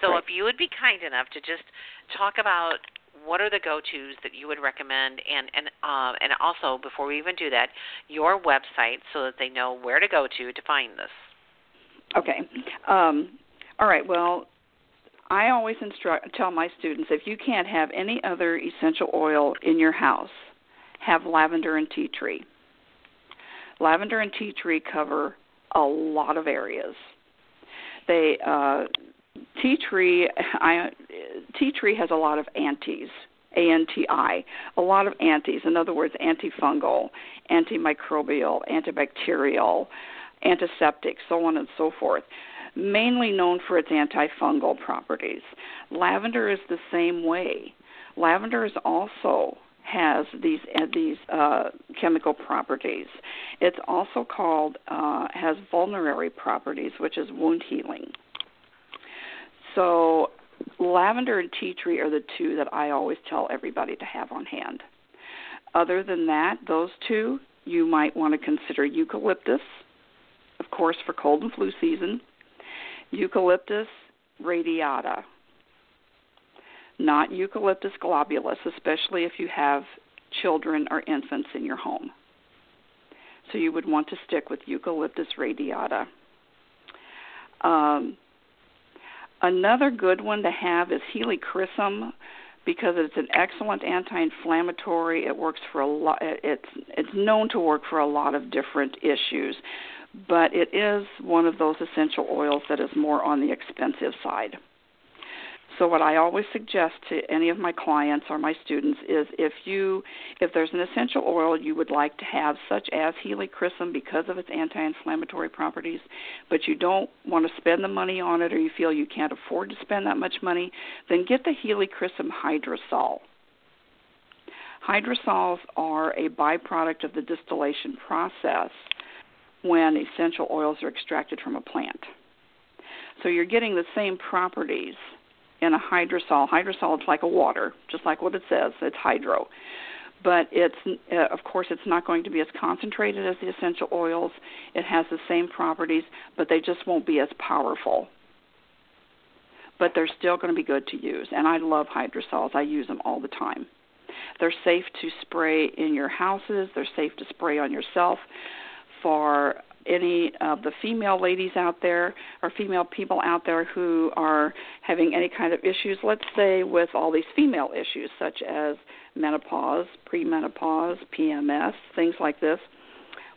So Right. if you would be kind enough to just talk about what are the go-tos that you would recommend and and uh, and also before we even do that, your website so that they know where to go to to find this. Okay. Um, all right. Well, I always instruct tell my students if you can't have any other essential oil in your house, have lavender and tea tree. Lavender and tea tree cover a lot of areas. They uh, tea tree I tea tree has a lot of antis. A N T I, a lot of antis. In other words, antifungal, antimicrobial, antibacterial, antiseptic, so on and so forth. Mainly known for its antifungal properties. Lavender is the same way. Lavender is also has these uh, these uh, chemical properties. It's also called uh, has vulnerary properties, which is wound healing. So lavender and tea tree are the two that I always tell everybody to have on hand. Other than that, those two, you might want to consider eucalyptus, of course, for cold and flu season. Eucalyptus radiata, not Eucalyptus globulus, especially if you have children or infants in your home. So you would want to stick with Eucalyptus radiata. Um, another good one to have is Helichrysum because it's an excellent anti-inflammatory. It works for a lot. It's it's known to work for a lot of different issues, but it is one of those essential oils that is more on the expensive side. So what I always suggest to any of my clients or my students is if you if there's an essential oil you would like to have such as helichrysum because of its anti-inflammatory properties, but you don't want to spend the money on it or you feel you can't afford to spend that much money, then get the helichrysum hydrosol. Hydrosols are a byproduct of the distillation process when essential oils are extracted from a plant. So you're getting the same properties in a hydrosol. Hydrosol is like a water, just like what it says, it's hydro. but it's uh, of course it's not going to be as concentrated as the essential oils. It has the same properties, but they just won't be as powerful. But they're still going to be good to use, and I love hydrosols. I use them all the time. They're safe to spray in your houses. They're safe to spray on yourself. For any of the female ladies out there or female people out there who are having any kind of issues, let's say with all these female issues such as menopause, premenopause, PMS, things like this,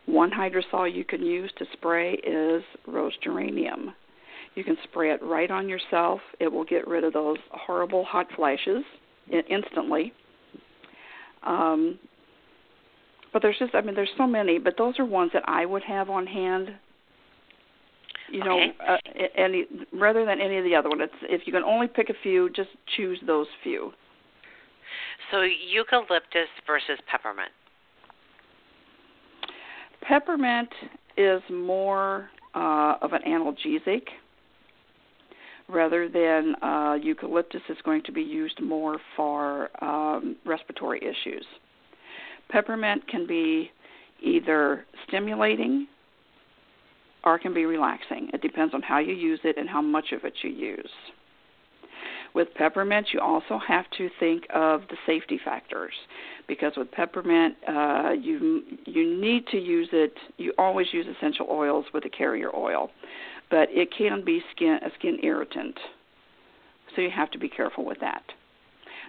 one hydrosol you can use to spray is rose geranium. You can spray it right on yourself. It will get rid of those horrible hot flashes instantly. Um, but there's just, I mean, there's so many, but those are ones that I would have on hand. You know, Okay. uh, any rather than any of the other ones. It's, if you can only pick a few, just choose those few. So eucalyptus versus peppermint. Peppermint is more uh, of an analgesic, rather than uh, eucalyptus is going to be used more for um, respiratory issues. Peppermint can be either stimulating or can be relaxing. It depends on how you use it and how much of it you use. With peppermint, you also have to think of the safety factors because with peppermint, uh, you you need to use it. You always use essential oils with a carrier oil, but it can be skin a skin irritant, so you have to be careful with that.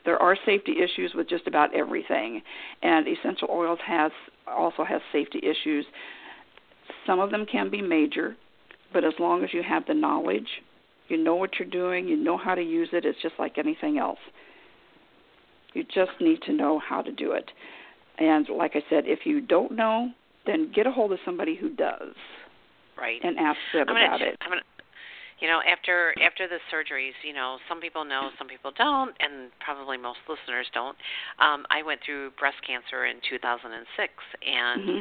There are safety issues with just about everything, and essential oils has also has safety issues. Some of them can be major, but as long as you have the knowledge, you know what you're doing, you know how to use it, it's just like anything else. You just need to know how to do it. And like I said, if you don't know, then get a hold of somebody who does Right. and ask them I'm gonna, about it. I'm gonna, you know, after after the surgeries, you know, some people know, some people don't, and probably most listeners don't. Um, I went through breast cancer in 2006, and Mhm.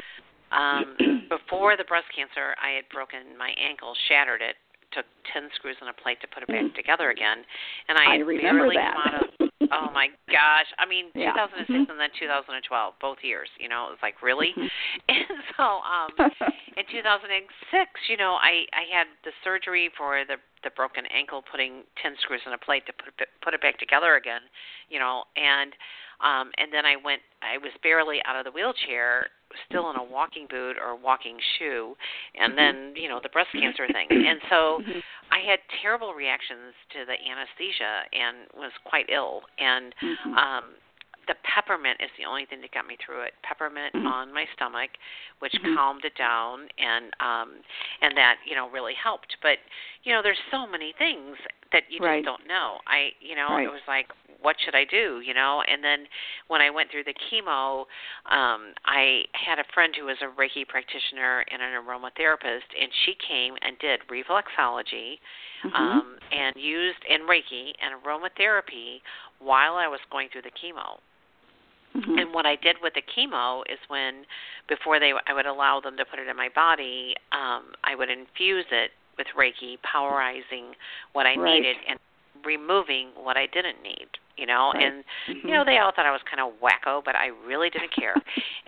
um, before the breast cancer, I had broken my ankle, shattered it, took 10 screws and a plate to put it back Mm. together again, and I, I had remember barely that. come out of. Oh my gosh! I mean, Yeah. 2006 Mhm. and then 2012, both years. You know, it was like really. Mhm. And so, um, in 2006, you know, I I had the surgery for the the broken ankle, putting 10 screws in a plate to put it, put it back together again, you know, and um and then I went I was barely out of the wheelchair, still in a walking boot or walking shoe, and then, you know, the breast cancer thing. And so Mhm. I had terrible reactions to the anesthesia and was quite ill and Mhm. um the peppermint is the only thing that got me through it. Peppermint on my stomach, which calmed it down and um and that, you know, really helped. But, you know, there's so many things that you Right. just don't know. I you know, Right. it was like what should I do, you know? And then when I went through the chemo, um I had a friend who was a Reiki practitioner and an aromatherapist and she came and did reflexology Mhm. um, and used in Reiki and aromatherapy while I was going through the chemo. Mhm. And what I did with the chemo is when, before they, I would allow them to put it in my body, um, I would infuse it with Reiki, powerizing what I Right. needed and removing what I didn't need. You know, Right. and you know they all thought I was kind of wacko, but I really didn't care.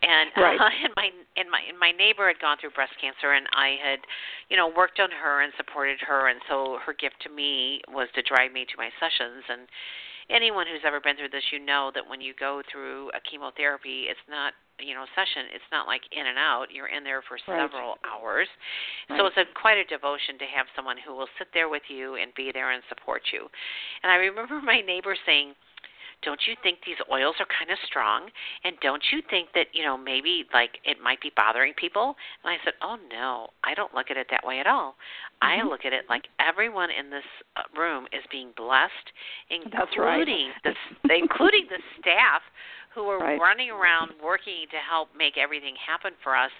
and Right. uh, and my and my and my neighbor had gone through breast cancer, and I had, you know, worked on her and supported her, and so her gift to me was to drive me to my sessions. And anyone who's ever been through this, you know that when you go through a chemotherapy, it's not you know session. It's not like in and out. You're in there for Right. several hours. So it's a quite a devotion to have someone who will sit there with you and be there and support you. And I remember my neighbor saying, "Don't you think these oils are kind of strong? And don't you think that, you know, maybe like it might be bothering people?" And I said, "Oh no, I don't look at it that way at all. I Mhm. look at it like everyone in this uh, room is being blessed, That's right. including the including the staff who are Right. running around working to help make everything happen for us.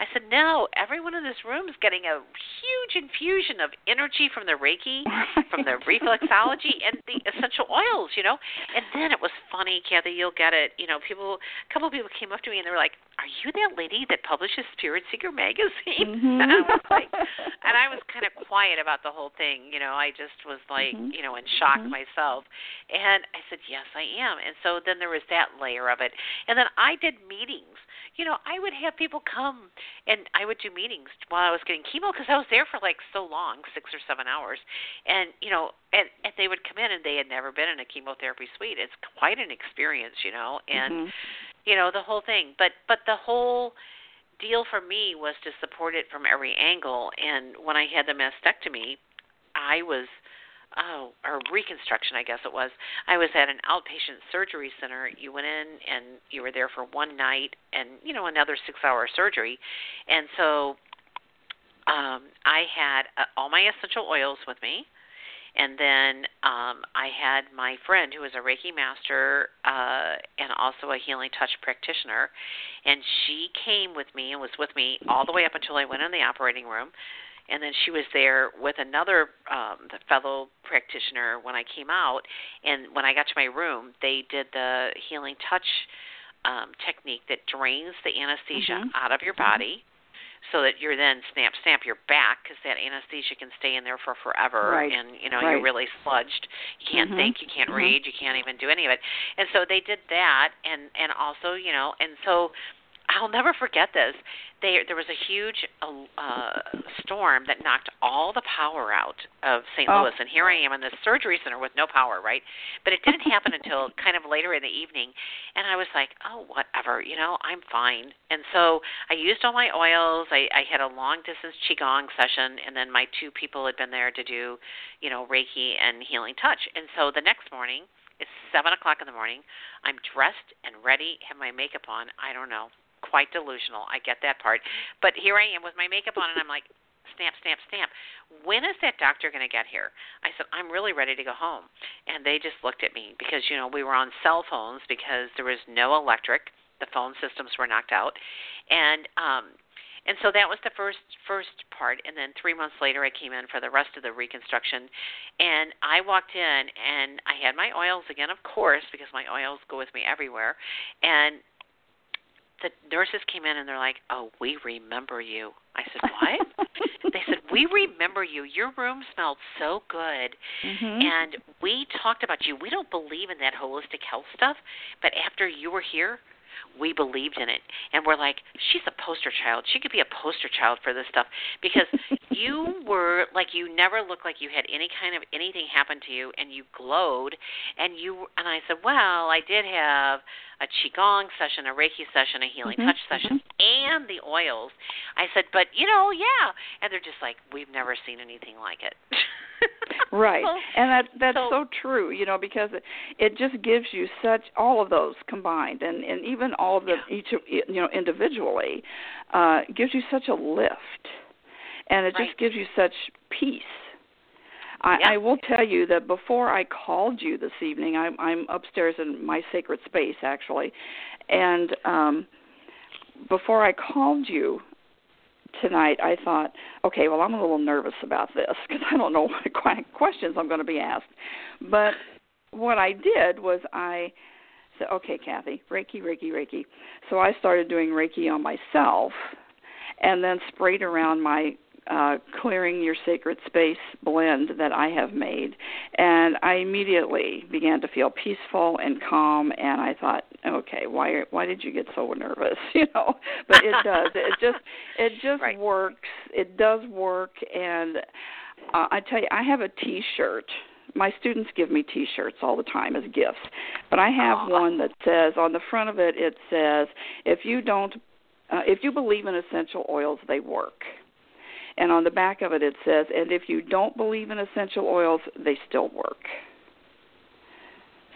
I said, no, everyone in this room is getting a huge infusion of energy from the Reiki, from the reflexology, and the essential oils, you know. And then it was funny, Kathy, you'll get it. You know, people, a couple of people came up to me and they were like, are you that lady that publishes Spirit Seeker magazine? Mhm. And I was like, and I was kind of quiet about the whole thing. You know, I just was like, Mhm. you know, in shock Mhm. myself. And I said, yes, I am. And so then there was that layer of it. And then I did meetings. You know, I would have people come and I would do meetings while I was getting chemo because I was there for like so long, six or seven hours. And, you know, and, and they would come in and they had never been in a chemotherapy suite. It's quite an experience, you know, and, Mhm. you know, the whole thing. But, but the whole, deal for me was to support it from every angle. And when I had the mastectomy, I was oh or reconstruction I guess it was. I was at an outpatient surgery center. You went in and you were there for one night and you know another 6-hour surgery. And so um I had uh, all my essential oils with me. And then um, I had my friend who was a Reiki master uh, and also a healing touch practitioner, and she came with me and was with me all the way up until I went in the operating room. And then she was there with another um, the fellow practitioner when I came out. And when I got to my room, they did the healing touch um, technique that drains the anesthesia Mhm. out of your body so that you're then snap snap your back because that anesthesia can stay in there for forever Right. and you know Right. you're really sludged you can't Mhm. think you can't Mhm. read you can't even do any of it and so they did that and and also you know and so I'll never forget this. They, there was a huge uh, storm that knocked all the power out of St. Oh. Louis, and here I am in this surgery center with no power, right? But it didn't happen until kind of later in the evening, and I was like, oh, whatever, you know, I'm fine. And so I used all my oils. I, I had a long distance qigong session, and then my two people had been there to do, you know, Reiki and healing touch. And so the next morning, it's seven o'clock in the morning. I'm dressed and ready, have my makeup on. I don't know, quite delusional. I get that part. But here I am with my makeup on, and I'm like, snap, snap, snap. When is that doctor going to get here? I said, I'm really ready to go home. And they just looked at me because, you know, we were on cell phones because there was no electric. The phone systems were knocked out. And, um, and so that was the first first part and then 3 months later I came in for the rest of the reconstruction and I walked in and I had my oils again of course because my oils go with me everywhere and the nurses came in and they're like, "Oh, we remember you." I said, "What?" they said, "We remember you. Your room smelled so good, Mhm. and we talked about you. We don't believe in that holistic health stuff, but after you were here, we believed in it, and we're like, she's a poster child. She could be a poster child for this stuff because you were like you never looked like you had any kind of anything happen to you, and you glowed, and you and I said, well, I did have a qigong session, a Reiki session, a healing Mhm, touch session, and the oils. I said, but you know, yeah, and they're just like, we've never seen anything like it. Right, and that that's so- so true. You know, because it, it just gives you such all of those combined, and and even all of them each you know individually, uh, gives you such a lift, and it Right. just gives you such peace. I, Yeah. I will tell you that before I called you this evening, I'm I'm upstairs in my sacred space actually, and um, before I called you tonight, I thought, okay, well, I'm a little nervous about this because I don't know what que- questions I'm going to be asked. But what I did was I said, okay, Kathy, Reiki, Reiki, Reiki. So I started doing Reiki on myself and then sprayed around my uh, clearing your sacred space blend that I have made, and I immediately began to feel peaceful and calm. And I thought, okay, why why did you get so nervous? You know, but it does. It just it just Right. works. It does work, and uh, I tell you, I have a T-shirt. My students give me T-shirts all the time as gifts, but I have Aw. one that says on the front of it, it says, "If you don't, uh, if you believe in essential oils, they work." And on the back of it, it says, "And if you don't believe in essential oils, they still work."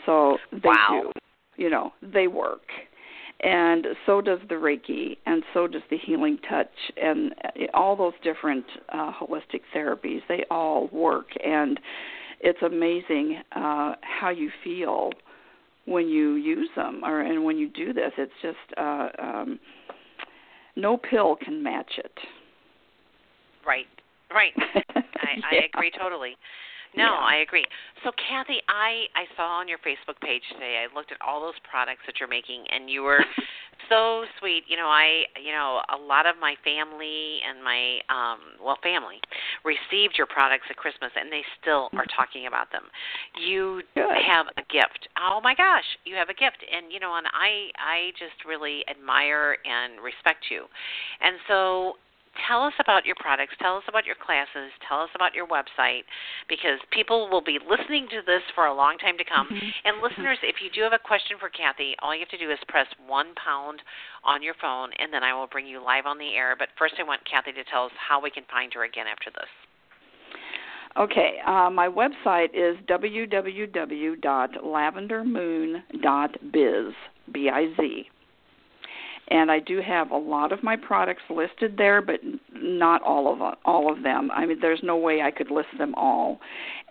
So they Wow. do. You know, they work and so does the Reiki, and so does the healing touch, and uh, all those different uh, holistic therapies. They all work, and it's amazing uh, how you feel when you use them, or and when you do this. It's just uh, um, no pill can match it. Right, right. I, I agree totally. No, Yeah. I agree. So, Kathy, I I saw on your Facebook page today. I looked at all those products that you're making, and you were so sweet. You know, I you know, a lot of my family and my um well, family received your products at Christmas and they still are talking about them. You Good. have a gift. Oh my gosh, you have a gift. And you know, and I I just really admire and respect you. And so tell us about your products, tell us about your classes, tell us about your website, because people will be listening to this for a long time to come. And listeners, if you do have a question for Kathy, all you have to do is press one pound on your phone, and then I will bring you live on the air. But first, I want Kathy to tell us how we can find her again after this. Okay, uh, my website is www.lavendermoon.biz, B-I-Z. And I do have a lot of my products listed there, but not all of all of them. I mean, there's no way I could list them all,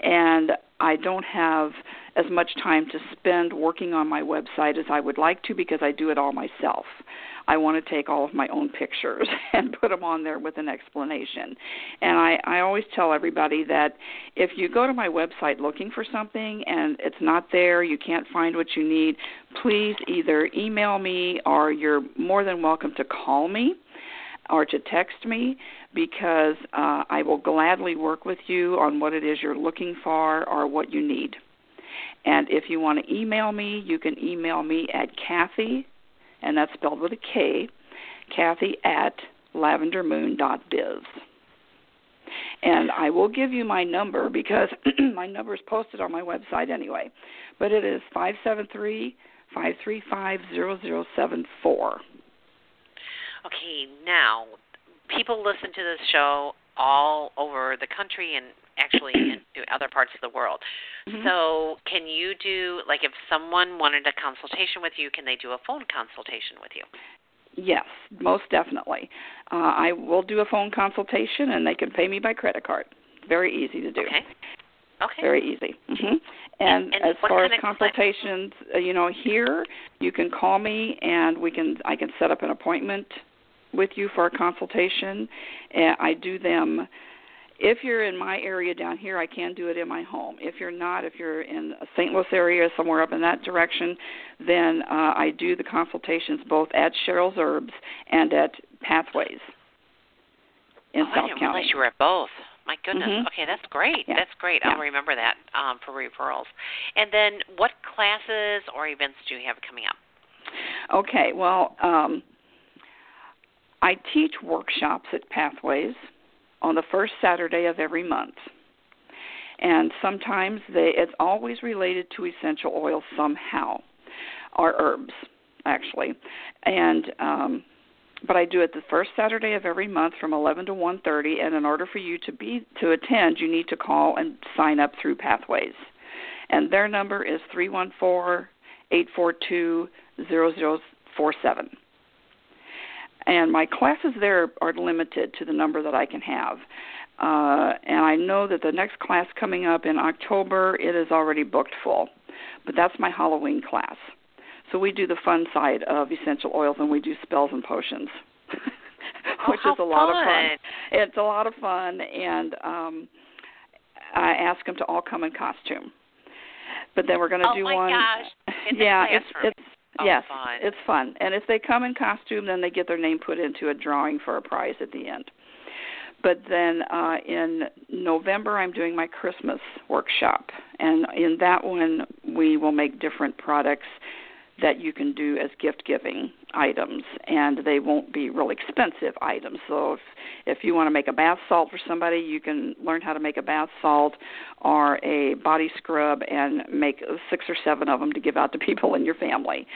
and I don't have as much time to spend working on my website as I would like to because I do it all myself. I want to take all of my own pictures and put them on there with an explanation. And I, I always tell everybody that if you go to my website looking for something and it's not there, you can't find what you need, please either email me or you're more than welcome to call me or to text me because uh, I will gladly work with you on what it is you're looking for or what you need. And if you want to email me, you can email me at Kathy, and that's spelled with a K, Kathy at lavendermoon.biz. And I will give you my number because my number is posted on my website anyway. But it is five seven three five three five zero zero seven four. Okay, now people listen to this show all over the country and actually into other parts of the world. So, can you do like if someone wanted a consultation with you, can they do a phone consultation with you? Yes, most definitely. Uh, I will do a phone consultation, and they can pay me by credit card. Very easy to do. Okay. Okay. Very easy. hmm And, And as far as kind of cla- consultations, uh, you know, here you can call me, and we can I can set up an appointment with you for a consultation. And I do them. If you're in my area down here, I can do it in my home. If you're not, if you're in a St. Louis area, somewhere up in that direction, then uh, I do the consultations both at Cheryl's Herbs and at Pathways in oh, I South didn't County. realize you were at both. My goodness. Mhm. Okay, that's great. Yeah. That's great. Yeah. I'll remember that um, for referrals. And then, what classes or events do you have coming up? Okay, well, um, I teach workshops at Pathways on the first Saturday of every month. And sometimes they it's always related to essential oils somehow or herbs actually. And um but I do it the first Saturday of every month from 11 to 1:30 and in order for you to be to attend you need to call and sign up through Pathways. And their number is 314-842-0047 and my classes there are limited to the number that I can have. Uh, and I know that the next class coming up in October, it is already booked full. But that's my Halloween class. So we do the fun side of essential oils and we do spells and potions. which oh, is a lot fun. of fun. It's a lot of fun and um I ask them to all come in costume. But then we're going to Oh do my one gosh. Yeah, it's it's Oh, yes, fun. it's fun. And if they come in costume, then they get their name put into a drawing for a prize at the end. But then uh, in November, I'm doing my Christmas workshop, and in that one, we will make different products that you can do as gift giving items, and they won't be real expensive items. So if if you want to make a bath salt for somebody, you can learn how to make a bath salt or a body scrub and make six or seven of them to give out to people in your family.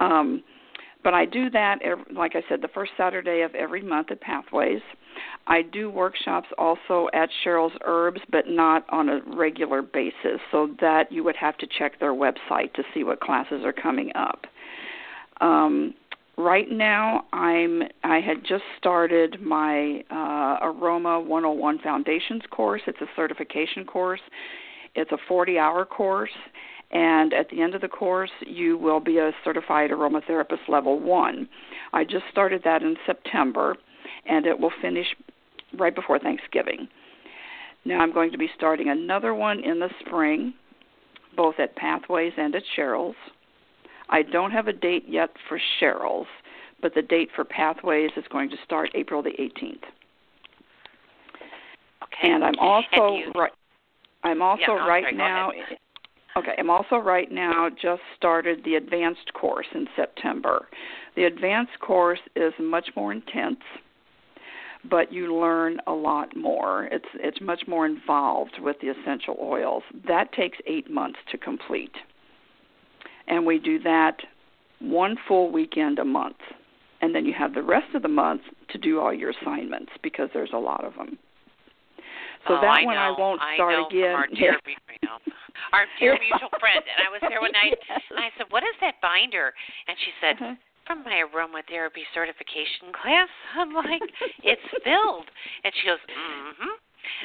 Um, but I do that, every, like I said, the first Saturday of every month at Pathways. I do workshops also at Cheryl's Herbs, but not on a regular basis, so that you would have to check their website to see what classes are coming up. Um, right now, I'm I had just started my uh, Aroma 101 Foundations course. It's a certification course. It's a 40-hour course, and at the end of the course, you will be a certified aromatherapist level one. I just started that in September, and it will finish right before Thanksgiving. Now I'm going to be starting another one in the spring, both at Pathways and at Cheryl's. I don't have a date yet for Cheryl's, but the date for Pathways is going to start April the 18th. Okay. And I'm also And you- right. I'm also Yeah, right sorry, now. Okay, I'm also right now just started the advanced course in September. The advanced course is much more intense, but you learn a lot more. It's it's much more involved with the essential oils. That takes 8 months to complete. And we do that one full weekend a month. And then you have the rest of the month to do all your assignments because there's a lot of them. So oh, that I one know. I won't I start know again. From our dear, our dear mutual friend, and I was there one night, and I said, "What is that binder?" And she said, Uh-huh. "From my aromatherapy certification class." I'm like, "It's filled," and she goes, "Mm-hmm."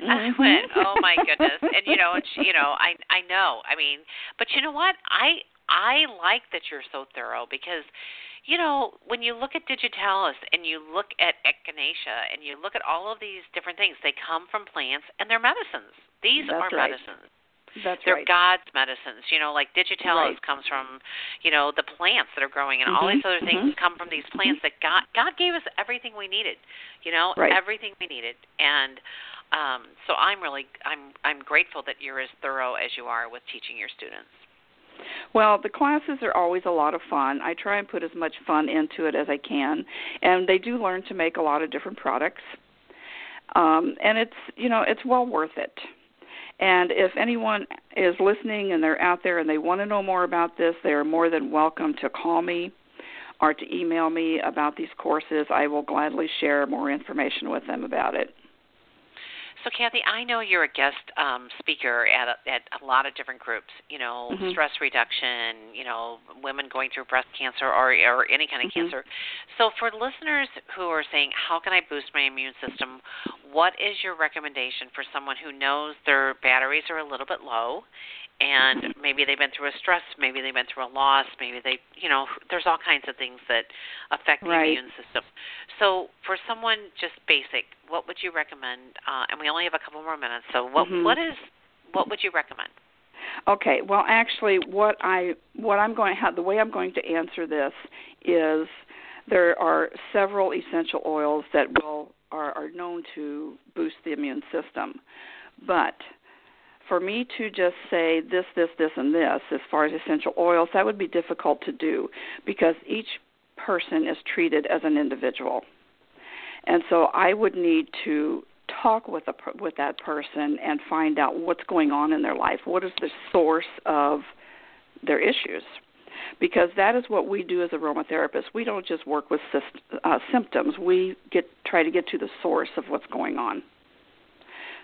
And I Mhm. went, "Oh my goodness!" And you know, and she, you know, I I know. I mean, but you know what? I I like that you're so thorough because you know, when you look at digitalis and you look at echinacea and you look at all of these different things, they come from plants and they're medicines. These That's are right. medicines. That's They're right. God's medicines. You know, like digitalis Right. comes from, you know, the plants that are growing and all Mhm, these other things mhm. come from these plants that God God gave us everything we needed. You know, Right. everything we needed. And um so I'm really I'm I'm grateful that you're as thorough as you are with teaching your students. Well, the classes are always a lot of fun. I try and put as much fun into it as I can, and they do learn to make a lot of different products. Um, and it's you know it's well worth it. And if anyone is listening and they're out there and they want to know more about this, they are more than welcome to call me or to email me about these courses. I will gladly share more information with them about it. So, Kathy, I know you're a guest um, speaker at a, at a lot of different groups. You know, Mhm. stress reduction. You know, women going through breast cancer or or any kind of Mhm. cancer. So, for listeners who are saying, "How can I boost my immune system?" What is your recommendation for someone who knows their batteries are a little bit low? And maybe they've been through a stress, maybe they've been through a loss, maybe they, you know, there's all kinds of things that affect the Right. immune system. So, for someone just basic, what would you recommend? Uh, and we only have a couple more minutes. So, what Mhm. what is what would you recommend? Okay, well actually what I what I'm going how the way I'm going to answer this is there are several essential oils that will are, are known to boost the immune system. But for me to just say this, this, this, and this as far as essential oils, that would be difficult to do because each person is treated as an individual. And so I would need to talk with a with that person and find out what's going on in their life. What is the source of their issues? Because that is what we do as aromatherapists. We don't just work with uh, symptoms. We get try to get to the source of what's going on.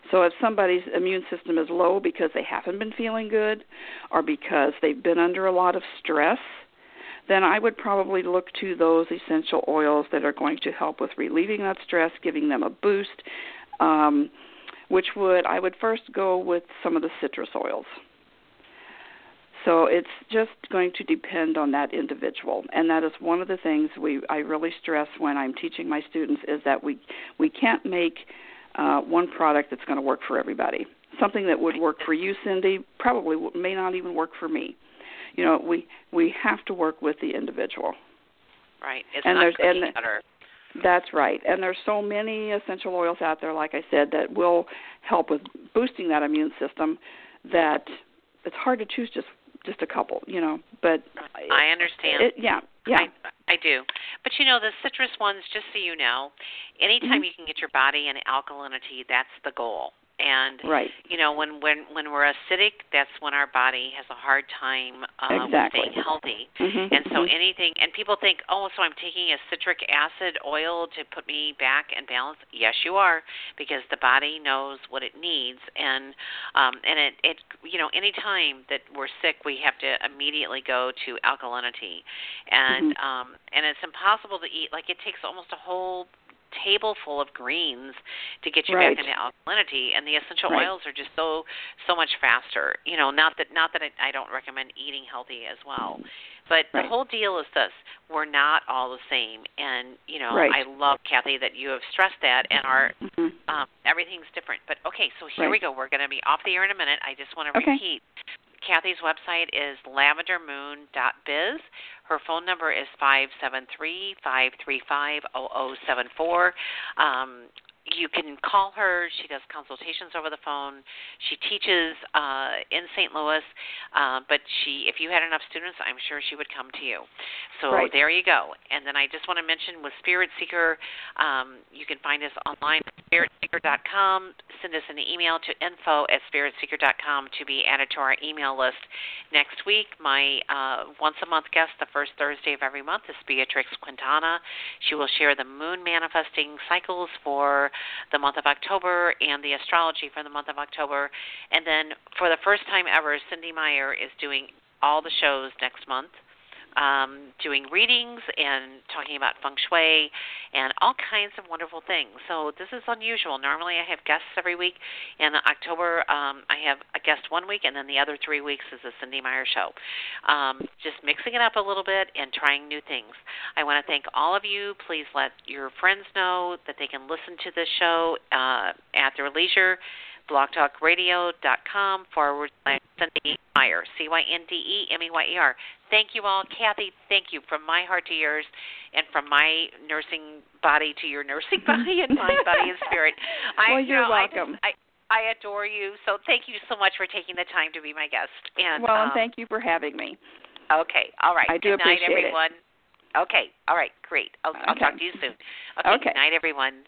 So if somebody's immune system is low because they haven't been feeling good or because they've been under a lot of stress, then I would probably look to those essential oils that are going to help with relieving that stress, giving them a boost. Um, which would I would first go with some of the citrus oils. So it's just going to depend on that individual, and that is one of the things we I really stress when I'm teaching my students is that we we can't make uh, one product that's going to work for everybody. Something that would work for you, Cynde, probably may not even work for me. You know, we we have to work with the individual. Right? It's And not there's- and cutter. That's right. And there's so many essential oils out there, like I said, that will help with boosting that immune system that it's hard to choose just just a couple, you know. But I understand. it, yeah, yeah. I, I do. But you know, the citrus ones, just so you know, anytime Mhm. you can get your body in alkalinity, that's the goal. And right. you know, when when when we're acidic, that's when our body has a hard time uh, Exactly. staying healthy. Mhm, And so mhm. anything, and people think, oh, so I'm taking a citric acid oil to put me back in balance. Yes, you are, because the body knows what it needs, and um, and it, it, you know, any time that we're sick, we have to immediately go to alkalinity, and Mhm. um, and it's impossible to eat. Like it takes almost a whole table full of greens to get you Right. back into alkalinity and the essential Right. oils are just so so much faster you know not that not that I, I don't recommend eating healthy as well but the whole deal is this we're not all the same and you know Right. i love kathy that you have stressed that and our Mhm. um everything's different but okay so here Right. we go we're going to be off the air in a minute i just want to Okay. repeat Kathy's website is lavendermoon.biz. Her phone number is five seven three five three five zero zero seven four. Um, You can call her. She does consultations over the phone. She teaches uh, in St. Louis, uh, but she, if you had enough students, I'm sure she would come to you. So Right. there you go. And then I just want to mention with Spirit Seeker, um, you can find us online at spiritseeker.com. Send us an email to info at spiritseeker.com to be added to our email list. Next week, my uh, once a month guest, the first Thursday of every month, is Beatrix Quintana. She will share the moon manifesting cycles for the month of October and the astrology for the month of October. And then for the first time ever, Cynde Meyer is doing all the shows next month um, doing readings and talking about feng shui and all kinds of wonderful things. So this is unusual. Normally I have guests every week. In October, um, I have a guest one week, and then the other three weeks is the Cynde Meyer show. Um, just mixing it up a little bit and trying new things. I want to thank all of you. Please let your friends know that they can listen to this show uh, at their leisure blogtalkradio.com forward slash Cynde Meyer, C Y N D E M E Y E R. Thank you all. Kathy, thank you from my heart to yours and from my nursing body to your nursing body and mind, body, and spirit. I, Well, you you're know, I just- welcome. I, I adore you. So thank you so much for taking the time to be my guest. And well, um, thank you for having me. Okay. All right. I do good night, appreciate it. everyone. Okay. All right. Great. I'll, I'll talk to you soon. Okay. Okay. Good night, everyone.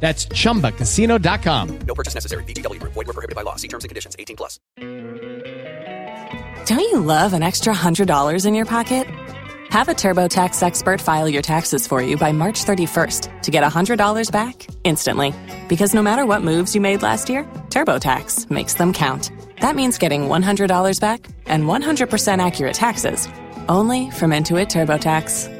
That's chumbacasino.com. No purchase necessary. VGW Group. Void were prohibited by law. See terms and conditions. 18 plus. Don't you love an extra $100 in your pocket? Have a TurboTax expert file your taxes for you by March 31st to get $100 back instantly. Because no matter what moves you made last year, TurboTax makes them count. That means getting $100 back and 100% accurate taxes only from Intuit TurboTax.